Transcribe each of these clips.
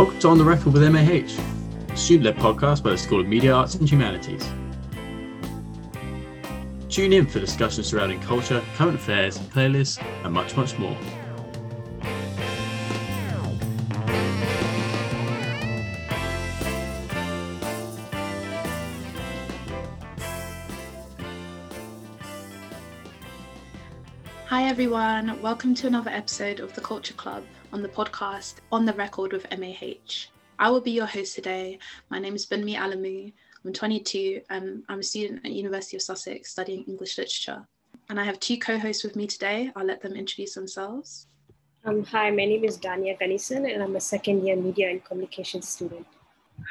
Welcome to On the Record with MAH, a student-led podcast by the School of Media Arts and Humanities. Tune in for discussions surrounding culture, current affairs, playlists, and much, much more. Everyone. Welcome to another episode of the Culture Club on the podcast On the Record with MAH. I will be your host today. My name is Bunmi Alamu. I'm 22 and I'm a student at University of Sussex studying English literature. And I have two co-hosts with me today. I'll let them introduce themselves. Um, hi, my name is Dania Ganison and I'm a second year media and communications student.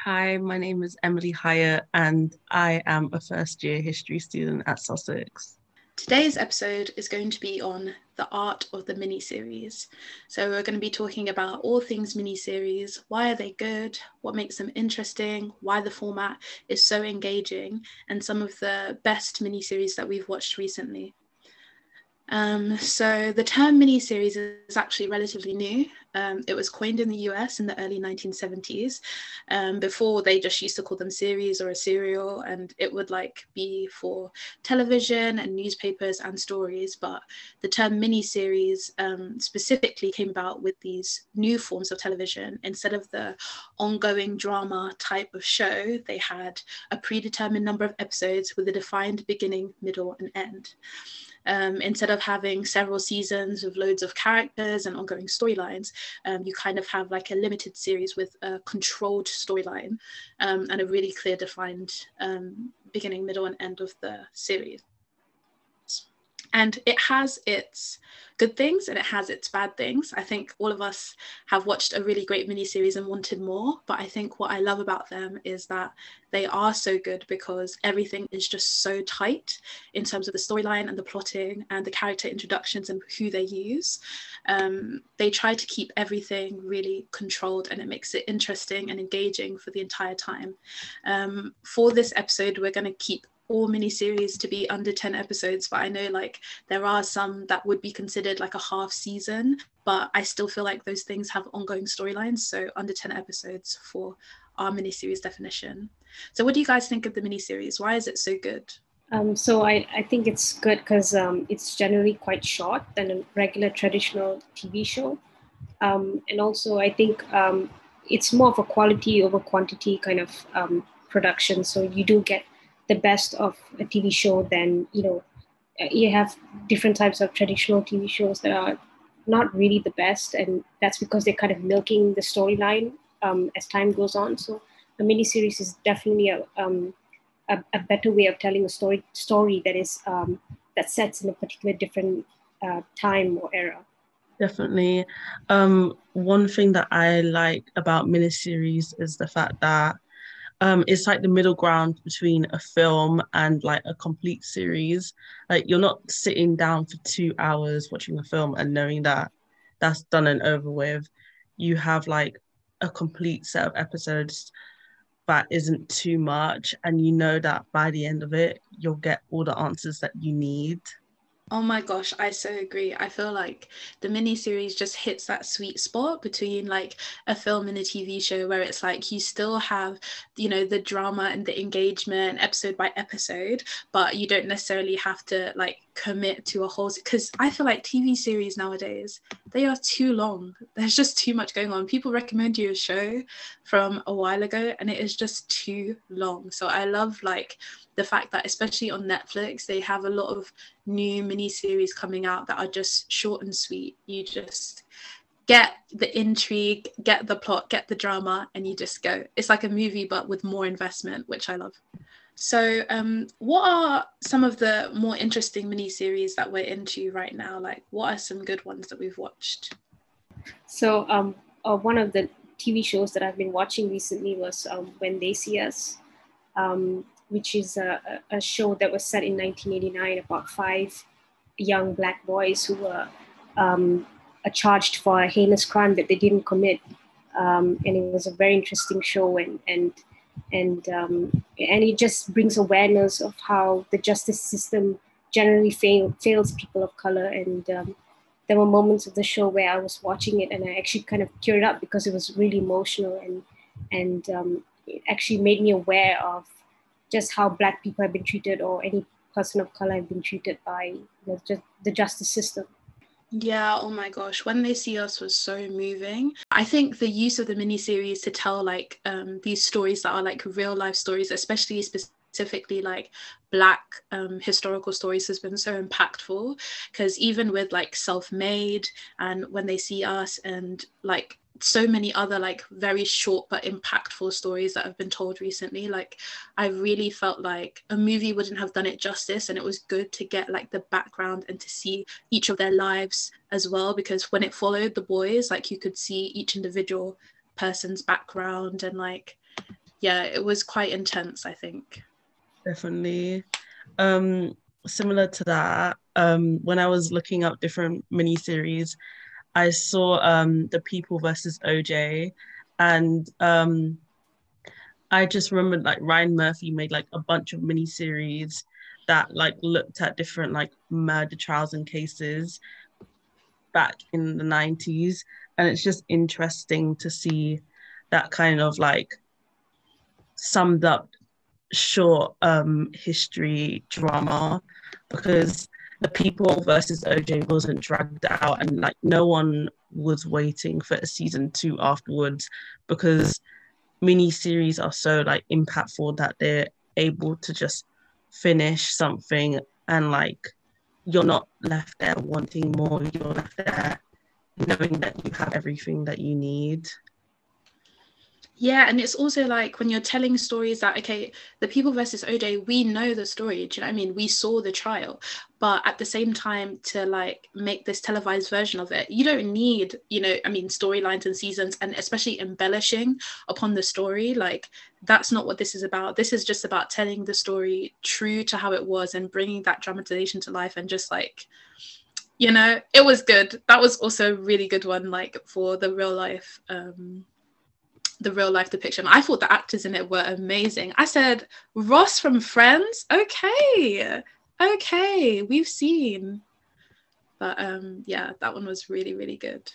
Hi, my name is Emily Hyatt and I am a first year history student at Sussex. Today's episode is going to be on the art of the mini series. So, we're going to be talking about all things mini series why are they good, what makes them interesting, why the format is so engaging, and some of the best mini series that we've watched recently. Um, so the term miniseries is actually relatively new. Um, it was coined in the US in the early 1970s. Um, before they just used to call them series or a serial, and it would like be for television and newspapers and stories. But the term miniseries um, specifically came about with these new forms of television. Instead of the ongoing drama type of show, they had a predetermined number of episodes with a defined beginning, middle, and end. Um, instead of having several seasons with loads of characters and ongoing storylines, um, you kind of have like a limited series with a controlled storyline um, and a really clear defined um, beginning, middle, and end of the series. And it has its good things and it has its bad things. I think all of us have watched a really great miniseries and wanted more. But I think what I love about them is that they are so good because everything is just so tight in terms of the storyline and the plotting and the character introductions and who they use. Um, they try to keep everything really controlled and it makes it interesting and engaging for the entire time. Um, for this episode, we're going to keep all miniseries to be under 10 episodes but i know like there are some that would be considered like a half season but i still feel like those things have ongoing storylines so under 10 episodes for our miniseries definition. So what do you guys think of the miniseries? Why is it so good? Um, so I, I think it's good because um, it's generally quite short than a regular traditional tv show. Um, and also i think um, it's more of a quality over quantity kind of um, production so you do get the best of a TV show, then you know you have different types of traditional TV shows that are not really the best, and that's because they're kind of milking the storyline um, as time goes on. So a miniseries is definitely a, um, a, a better way of telling a story story that is um, that sets in a particular different uh, time or era. Definitely. Um, one thing that I like about miniseries is the fact that um, it's like the middle ground between a film and like a complete series. Like you're not sitting down for two hours watching a film and knowing that that's done and over with. You have like a complete set of episodes that isn't too much, and you know that by the end of it, you'll get all the answers that you need. Oh my gosh, I so agree. I feel like the miniseries just hits that sweet spot between like a film and a TV show where it's like you still have, you know, the drama and the engagement episode by episode, but you don't necessarily have to like commit to a whole because I feel like TV series nowadays they are too long. There's just too much going on. People recommend you a show from a while ago and it is just too long. So I love like the fact that especially on Netflix they have a lot of new mini series coming out that are just short and sweet. You just get the intrigue, get the plot, get the drama, and you just go. It's like a movie but with more investment, which I love. So, um, what are some of the more interesting mini series that we're into right now? Like, what are some good ones that we've watched? So, um, uh, one of the TV shows that I've been watching recently was um, When They See Us, um, which is a, a, show that was set in 1989 about five young black boys who were um, charged for a heinous crime that they didn't commit. Um, and it was a very interesting show and, and and um, and it just brings awareness of how the justice system generally fail, fails people of color and um, there were moments of the show where I was watching it and I actually kind of teared up because it was really emotional and and um, it actually made me aware of just how Black people have been treated or any person of color have been treated by just the justice system. Yeah, oh my gosh, when they see us was so moving. I think the use of the miniseries to tell like um, these stories that are like real life stories, especially specifically like black um, historical stories has been so impactful. Because even with like self-made and when they see us and like so many other like very short but impactful stories that have been told recently like i really felt like a movie wouldn't have done it justice and it was good to get like the background and to see each of their lives as well because when it followed the boys like you could see each individual person's background and like yeah it was quite intense i think definitely. Um similar to that um when i was looking up different mini series I saw um, the People versus OJ, and um, I just remembered like Ryan Murphy made like a bunch of mini series that like looked at different like murder trials and cases back in the 90s and it's just interesting to see that kind of like summed up short um history drama because the people versus OJ wasn't dragged out, and like no one was waiting for a season two afterwards because mini series are so like impactful that they're able to just finish something and like you're not left there wanting more. You're left there knowing that you have everything that you need yeah, and it's also like when you're telling stories that okay, the people versus OJ, we know the story. Do you know what I mean? We saw the trial, but at the same time, to like make this televised version of it, you don't need, you know, I mean, storylines and seasons, and especially embellishing upon the story. Like that's not what this is about. This is just about telling the story true to how it was and bringing that dramatization to life, and just like you know it was good that was also a really good one like for the real life um the real life depiction. I thought the actors in it were amazing. I said, Ross from Friends? Okay. Okay. We've seen. But um yeah, that one was really, really good.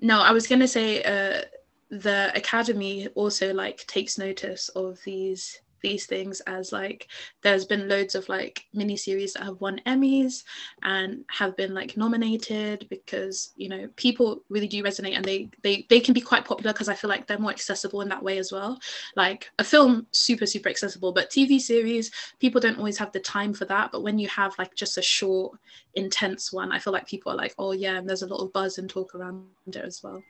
No, I was gonna say uh the academy also like takes notice of these these things as like there's been loads of like mini series that have won Emmys and have been like nominated because you know people really do resonate and they they they can be quite popular because I feel like they're more accessible in that way as well. Like a film super super accessible, but TV series people don't always have the time for that. But when you have like just a short intense one, I feel like people are like, oh yeah, and there's a lot of buzz and talk around it as well.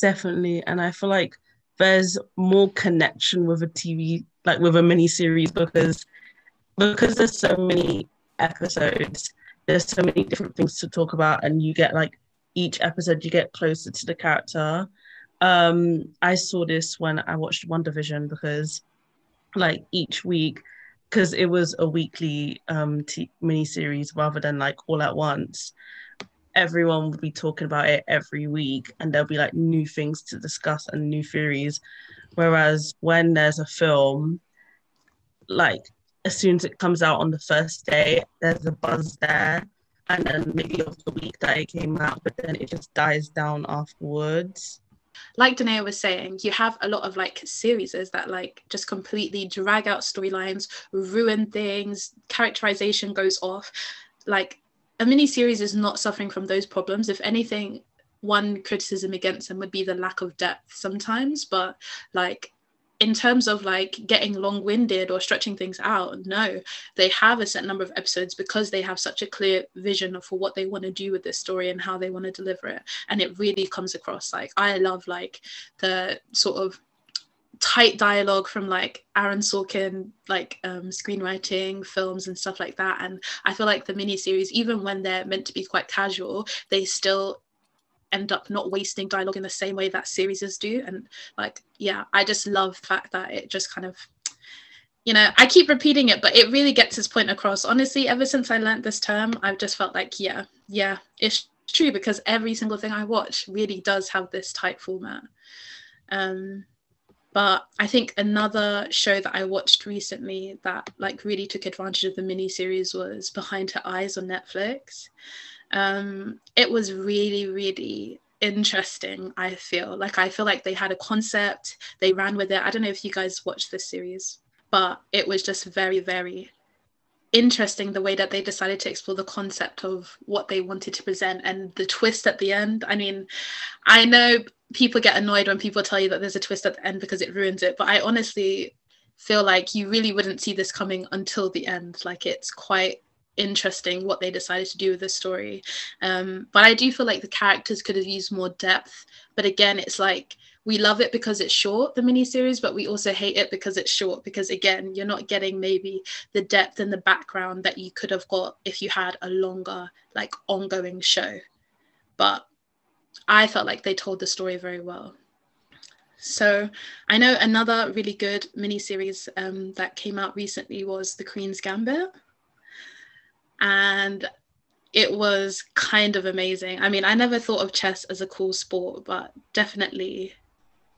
Definitely, and I feel like there's more connection with a TV, like with a mini series, because because there's so many episodes, there's so many different things to talk about, and you get like each episode you get closer to the character. Um, I saw this when I watched WandaVision because, like, each week, because it was a weekly um t- mini series rather than like all at once everyone would be talking about it every week and there'll be like new things to discuss and new theories whereas when there's a film like as soon as it comes out on the first day there's a buzz there and then maybe of the week that it came out but then it just dies down afterwards like Danae was saying, you have a lot of like series that like just completely drag out storylines, ruin things, characterization goes off. Like a mini series is not suffering from those problems. If anything, one criticism against them would be the lack of depth sometimes, but like in terms of like getting long-winded or stretching things out no they have a set number of episodes because they have such a clear vision for what they want to do with this story and how they want to deliver it and it really comes across like i love like the sort of tight dialogue from like Aaron Sorkin, like um, screenwriting, films, and stuff like that. And I feel like the miniseries, even when they're meant to be quite casual, they still end up not wasting dialogue in the same way that series do. And like, yeah, I just love the fact that it just kind of you know, I keep repeating it, but it really gets its point across. Honestly, ever since I learned this term, I've just felt like, yeah, yeah, it's true because every single thing I watch really does have this tight format. Um, but I think another show that I watched recently that like really took advantage of the mini series was Behind Her Eyes on Netflix. Um, it was really, really interesting. I feel like I feel like they had a concept, they ran with it. I don't know if you guys watched this series, but it was just very, very interesting the way that they decided to explore the concept of what they wanted to present and the twist at the end. I mean, I know people get annoyed when people tell you that there's a twist at the end because it ruins it, but I honestly feel like you really wouldn't see this coming until the end. Like it's quite interesting what they decided to do with the story. Um, but I do feel like the characters could have used more depth. But again, it's like we love it because it's short, the miniseries, but we also hate it because it's short. Because again, you're not getting maybe the depth and the background that you could have got if you had a longer, like ongoing show. But I felt like they told the story very well. So I know another really good miniseries um, that came out recently was The Queen's Gambit and it was kind of amazing. I mean, I never thought of chess as a cool sport, but definitely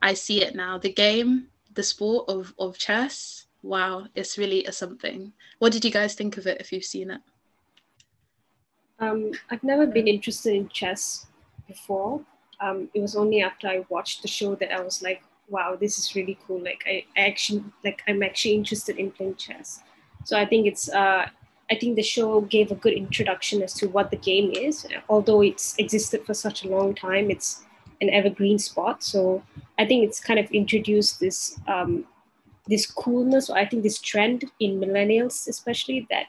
I see it now. The game, the sport of, of chess, wow, it's really a something. What did you guys think of it if you've seen it? Um, I've never been interested in chess before. Um, it was only after I watched the show that I was like, wow, this is really cool. Like I, I actually like I'm actually interested in playing chess. So I think it's uh, I think the show gave a good introduction as to what the game is. Although it's existed for such a long time, it's an evergreen spot. So I think it's kind of introduced this um, this coolness. Or I think this trend in millennials, especially that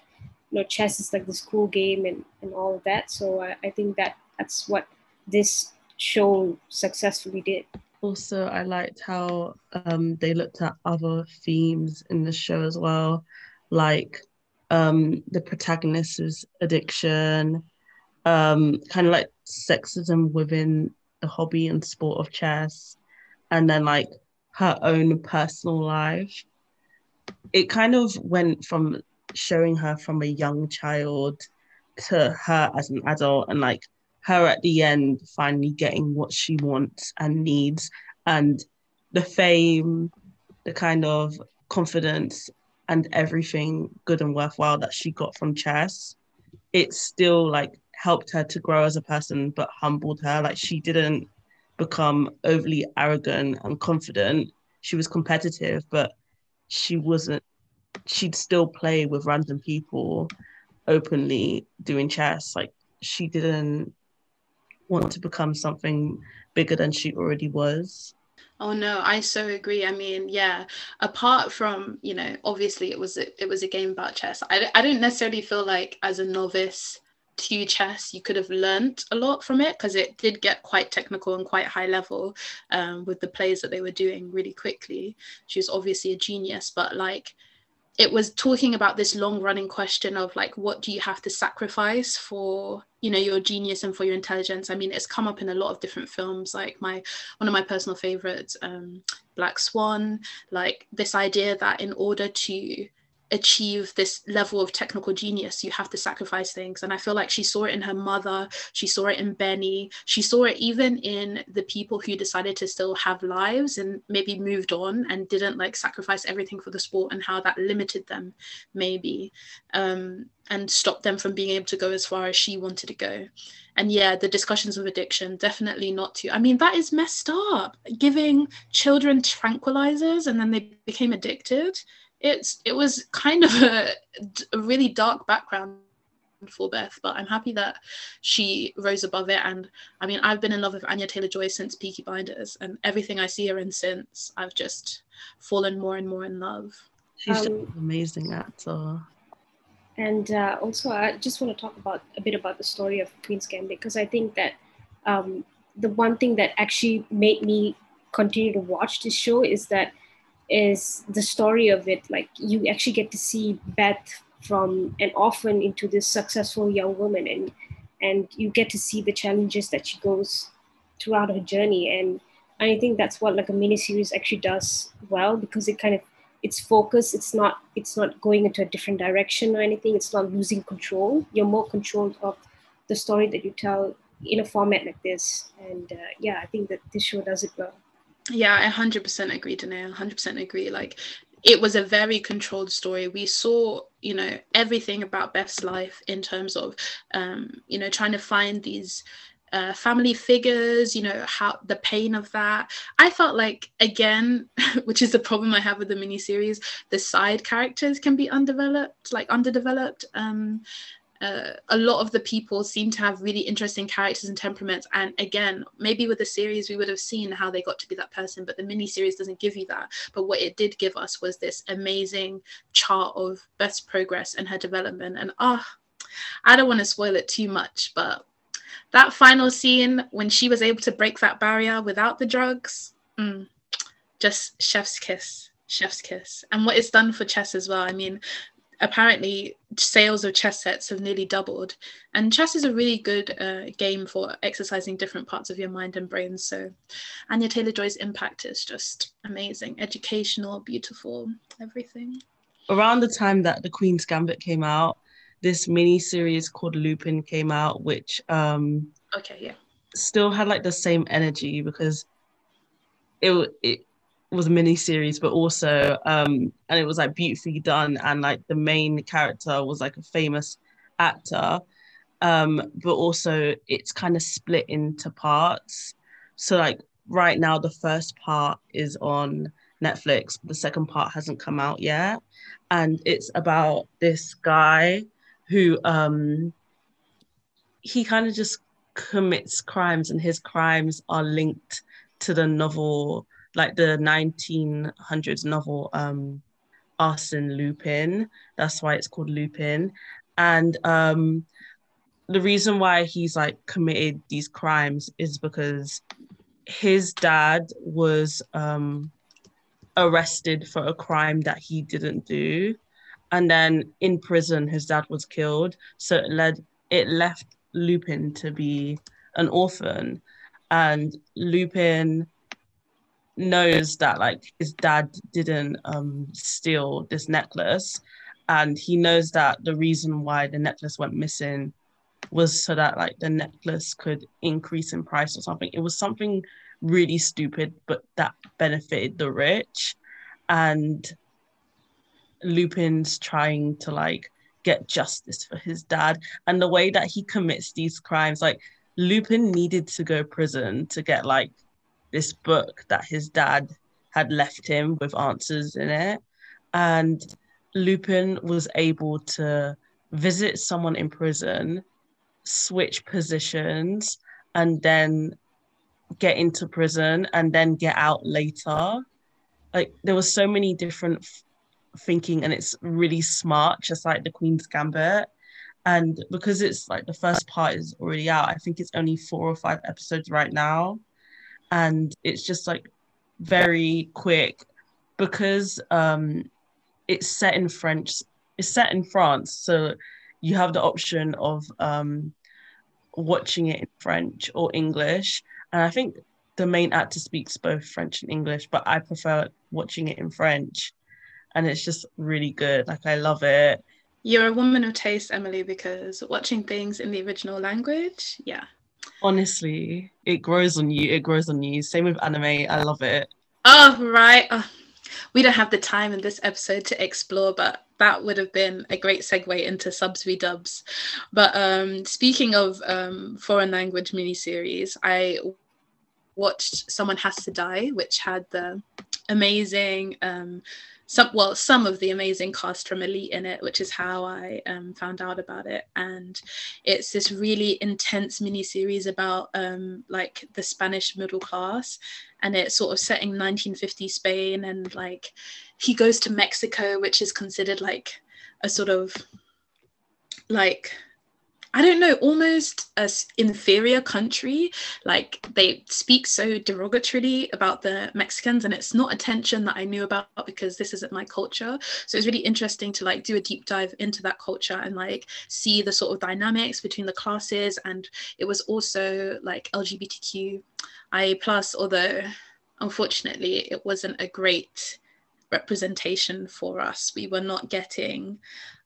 you know chess is like this cool game and and all of that. So I, I think that that's what this show successfully did. Also, I liked how um, they looked at other themes in the show as well, like um, the protagonist's addiction, um, kind of like sexism within the hobby and sport of chess, and then like her own personal life. It kind of went from showing her from a young child to her as an adult and like her at the end finally getting what she wants and needs and the fame the kind of confidence and everything good and worthwhile that she got from chess, it still like helped her to grow as a person, but humbled her. Like she didn't become overly arrogant and confident. She was competitive, but she wasn't, she'd still play with random people openly doing chess. Like she didn't want to become something bigger than she already was. Oh no, I so agree. I mean, yeah. Apart from you know, obviously it was a, it was a game about chess. I I don't necessarily feel like as a novice to chess you could have learned a lot from it because it did get quite technical and quite high level um, with the plays that they were doing really quickly. She was obviously a genius, but like it was talking about this long running question of like what do you have to sacrifice for you know your genius and for your intelligence? I mean it's come up in a lot of different films like my one of my personal favorites um, black swan like this idea that in order to achieve this level of technical genius you have to sacrifice things. And i feel like she saw it in her mother she saw it in benny she saw it even in the people who decided to still have lives and maybe moved on and didn't like sacrifice everything for the sport and how that limited them maybe um, and stopped them from being able to go as far as she wanted to go. And yeah the discussions of addiction definitely not to i mean that is messed up. Giving children tranquilizers and then they became addicted it's it was kind of a, a really dark background for Beth, but I'm happy that she rose above it. And I mean, I've been in love with Anya Taylor Joy since Peaky Blinders, and everything I see her in since, I've just fallen more and more in love. She's um, an amazing actor. And uh, also, I just want to talk about a bit about the story of Queen's Gambit because I think that um, the one thing that actually made me continue to watch this show is that is the story of it. Like you actually get to see Beth from an orphan into this successful young woman, and and you get to see the challenges that she goes throughout her journey. And I think that's what like a mini series actually does well because it kind of it's focused. It's not it's not going into a different direction or anything. It's not losing control. You're more controlled of the story that you tell in a format like this. And uh, yeah, I think that this show does it well yeah i 100% agree Danae 100% agree like it was a very controlled story. We saw, you know, everything about Beth's life in terms of, um, you know, trying to find these uh, family figures, you know, how the pain of that. I felt like, again, which is the problem I have with the miniseries, the side characters can be undeveloped, like underdeveloped. Um, uh, a lot of the people seem to have really interesting characters and temperaments. And again, maybe with the series, we would have seen how they got to be that person, but the mini series doesn't give you that. But what it did give us was this amazing chart of Beth's progress and her development. And ah, oh, I don't want to spoil it too much, but that final scene when she was able to break that barrier without the drugs, mm, just chef's kiss, chef's kiss. And what it's done for chess as well. I mean, apparently sales of chess sets have nearly doubled. And chess is a really good uh, game for exercising different parts of your mind and brain. So anya taylor joy's impact is just amazing. Educational beautiful everything. Around the time that the queen's gambit came out this mini series called lupin came out which um okay yeah. still had like the same energy because it, it was a mini series, but also um, and it was like beautifully done, and like the main character was like a famous actor, um, but also it's kind of split into parts. So like right now, the first part is on Netflix, the second part hasn't come out yet, and it's about this guy who um, he kind of just commits crimes, and his crimes are linked to the novel like the 1900s novel um, Arsène Lupin. That's why it's called Lupin. And um, the reason why he's like committed these crimes is because his dad was um, arrested for a crime that he didn't do. And then in prison, his dad was killed. So it led it left Lupin to be an orphan. And Lupin knows that like his dad didn't um steal this necklace. And he knows that the reason why the necklace went missing was so that like the necklace could increase in price or something. It was something really stupid but that benefited the rich. And lupin's trying to like get justice for his dad. And the way that he commits these crimes like lupin needed to go prison to get like this book that his dad had left him with answers in it. And Lupin was able to visit someone in prison, switch positions, and then get into prison and then get out later. Like there was so many different f- thinking, and it's really smart, just like the Queen's Gambit. And because it's like the first part is already out, I think it's only four or five episodes right now and it's just like very quick because um it's set in French. It's set in France, so you have the option of um watching it in French or English. And I think the main actor speaks both French and English, but I prefer watching it in French. And it's just really good. Like I love it. You're a woman of taste, Emily, because watching things in the original language, yeah, honestly, it grows on you. It grows on you. Same with anime. I love it. Oh, right. Oh, we don't have the time in this episode to explore, but that would have been a great segue into subs v dubs. But um, speaking of um, foreign language miniseries, I watched Someone Has to Die, which had the amazing um, some well some of the amazing cast from elite in it which is how i um, found out about it. And it's this really intense mini series about um, like the spanish middle class. And it's sort of set in 1950 spain and like he goes to mexico which is considered like a sort of like I don't know, almost a inferior country. Like they speak so derogatorily about the Mexicans, and it's not attention that I knew about because this isn't my culture. So it's really interesting to like do a deep dive into that culture and like see the sort of dynamics between the classes. And it was also like LGBTQIA plus, although unfortunately it wasn't a great representation for us. We were not getting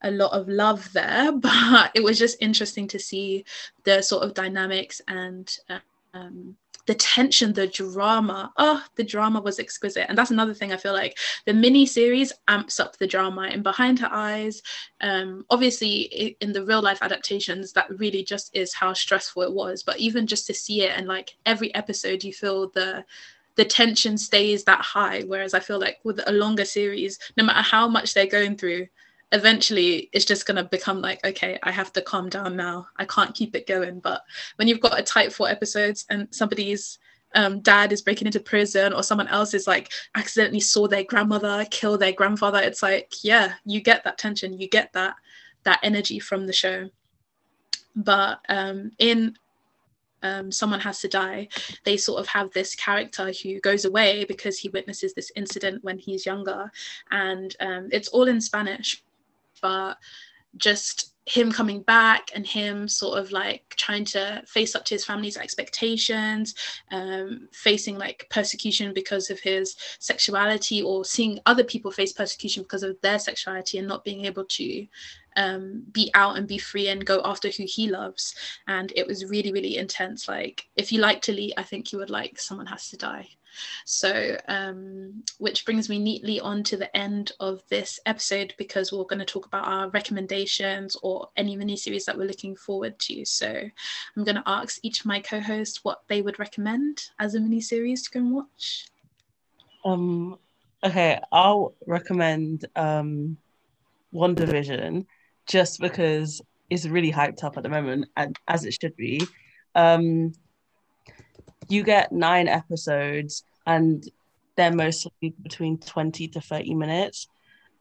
a lot of love there, but it was just interesting to see the sort of dynamics and um, the tension, the drama. Oh, the drama was exquisite. And that's another thing I feel like the mini series amps up the drama in Behind Her Eyes. Um, obviously, in the real life adaptations, that really just is how stressful it was. But even just to see it and like every episode, you feel the the tension stays that high. Whereas I feel like with a longer series, no matter how much they're going through, eventually it's just going to become like okay i have to calm down now i can't keep it going but when you've got a tight four episodes and somebody's um, dad is breaking into prison or someone else is like accidentally saw their grandmother kill their grandfather it's like yeah you get that tension you get that that energy from the show but um, in um, someone has to die, they sort of have this character who goes away because he witnesses this incident when he's younger. And um, it's all in Spanish but just him coming back and him sort of like trying to face up to his family's expectations, um, facing like persecution because of his sexuality, or seeing other people face persecution because of their sexuality and not being able to um, be out and be free and go after who he loves. And it was really, really intense. Like, if you like Tallit, I think you would like Someone Has to Die. So, um, which brings me neatly on to the end of this episode because we're going to talk about our recommendations or any mini series that we're looking forward to. So, I'm going to ask each of my co hosts what they would recommend as a mini series to go and watch. Um, okay, I'll recommend um, WandaVision just because it's really hyped up at the moment, and as it should be. Um, you get nine episodes and they're mostly between 20 to 30 minutes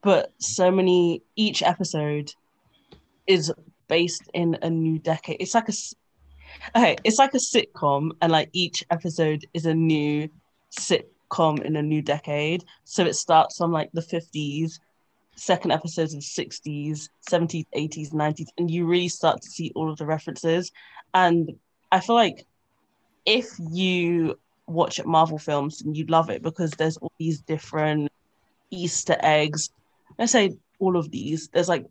but so many each episode is based in a new decade it's like a okay it's like a sitcom and like each episode is a new sitcom in a new decade so it starts from like the 50s second episodes of 60s 70s 80s 90s and you really start to see all of the references and i feel like if you watch Marvel films and you love it because there's all these different Easter eggs. Let's say all of these. There's like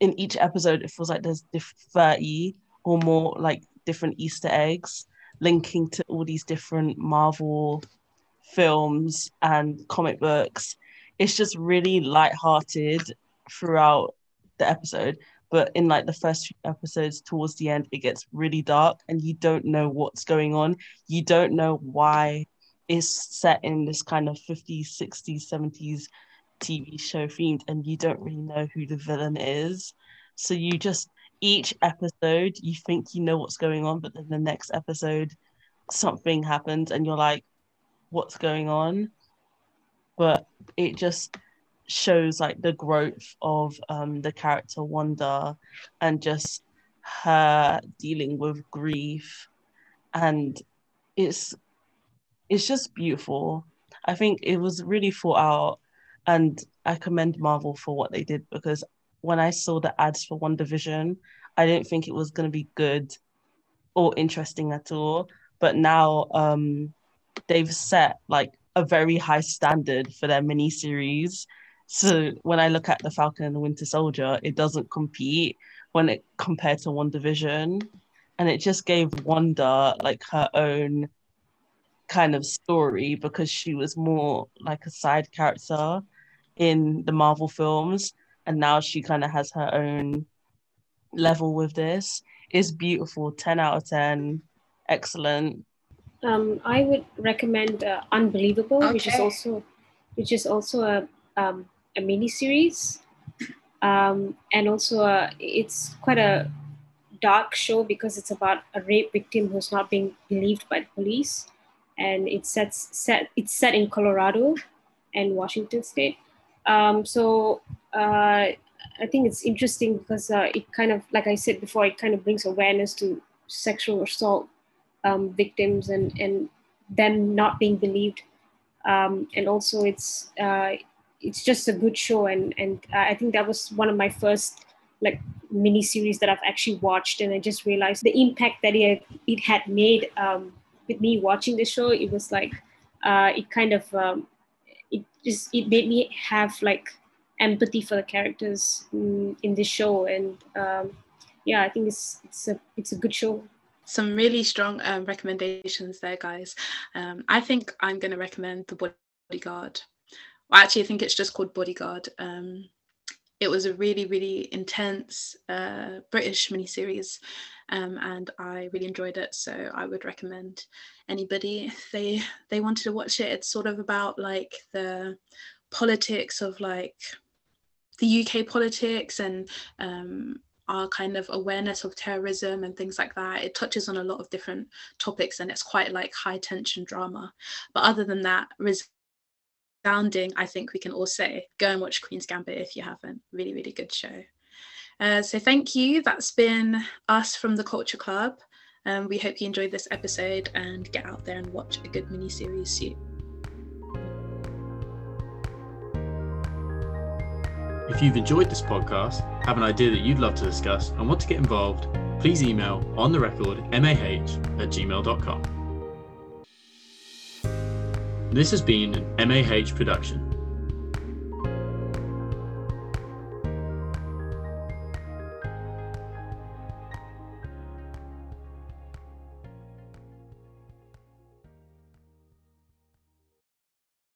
in each episode, it feels like there's 30 or more like different Easter eggs linking to all these different Marvel films and comic books. It's just really light-hearted throughout the episode but in like the first few episodes towards the end it gets really dark and you don't know what's going on. You don't know why it's set in this kind of 50s 60s 70s tv show themed and you don't really know who the villain is. So you just each episode you think you know what's going on but then the next episode something happens and you're like what's going on? But it just shows like the growth of um, the character Wanda and just her dealing with grief. And it's it's just beautiful. I think it was really thought out and i commend marvel for what they did because when i saw the ads for WandaVision, i didn't think it was going to be good or interesting at all. But now um they've set like a very high standard for their mini series so when I look at the Falcon and the Winter Soldier, it doesn't compete when it compared to WandaVision. And it just gave Wanda like her own kind of story because she was more like a side character in the Marvel films. And now she kind of has her own level with this. It's beautiful, 10 out of 10, excellent. Um, I would recommend uh, Unbelievable, okay. which is also which is also a um, a mini series, um, and also uh, it's quite a dark show because it's about a rape victim who's not being believed by the police, and it's set set it's set in Colorado and Washington State. Um, so uh, I think it's interesting because uh, it kind of, like I said before, it kind of brings awareness to sexual assault um, victims and and them not being believed. Um, and also, it's uh, it's just a good show. And and i think that was one of my first like mini series that i've actually watched. And i just realized the impact that it, it had made um, with me watching the show. It was like uh, it kind of um, it just it made me have like empathy for the characters in, in this show. And um, yeah i think it's it's a it's a good show some really strong um, recommendations there, guys. Um, I think I'm going to recommend The Bodyguard. Well, actually, I think it's just called Bodyguard. Um, it was a really, really intense uh, British miniseries, um, and I really enjoyed it. So I would recommend anybody if they they wanted to watch it. It's sort of about like the politics of like the UK politics and um, our kind of awareness of terrorism and things like that. It touches on a lot of different topics and it's quite like high tension drama. But other than that, resounding, I think we can all say go and watch Queen's Gambit if you haven't. Really, really good show. Uh, so thank you. That's been us from the Culture Club. Um, we hope you enjoyed this episode and get out there and watch a good mini series soon. If you've enjoyed this podcast, have an idea that you'd love to discuss, and want to get involved, please email on the record mah at gmail.com. This has been an MAH production.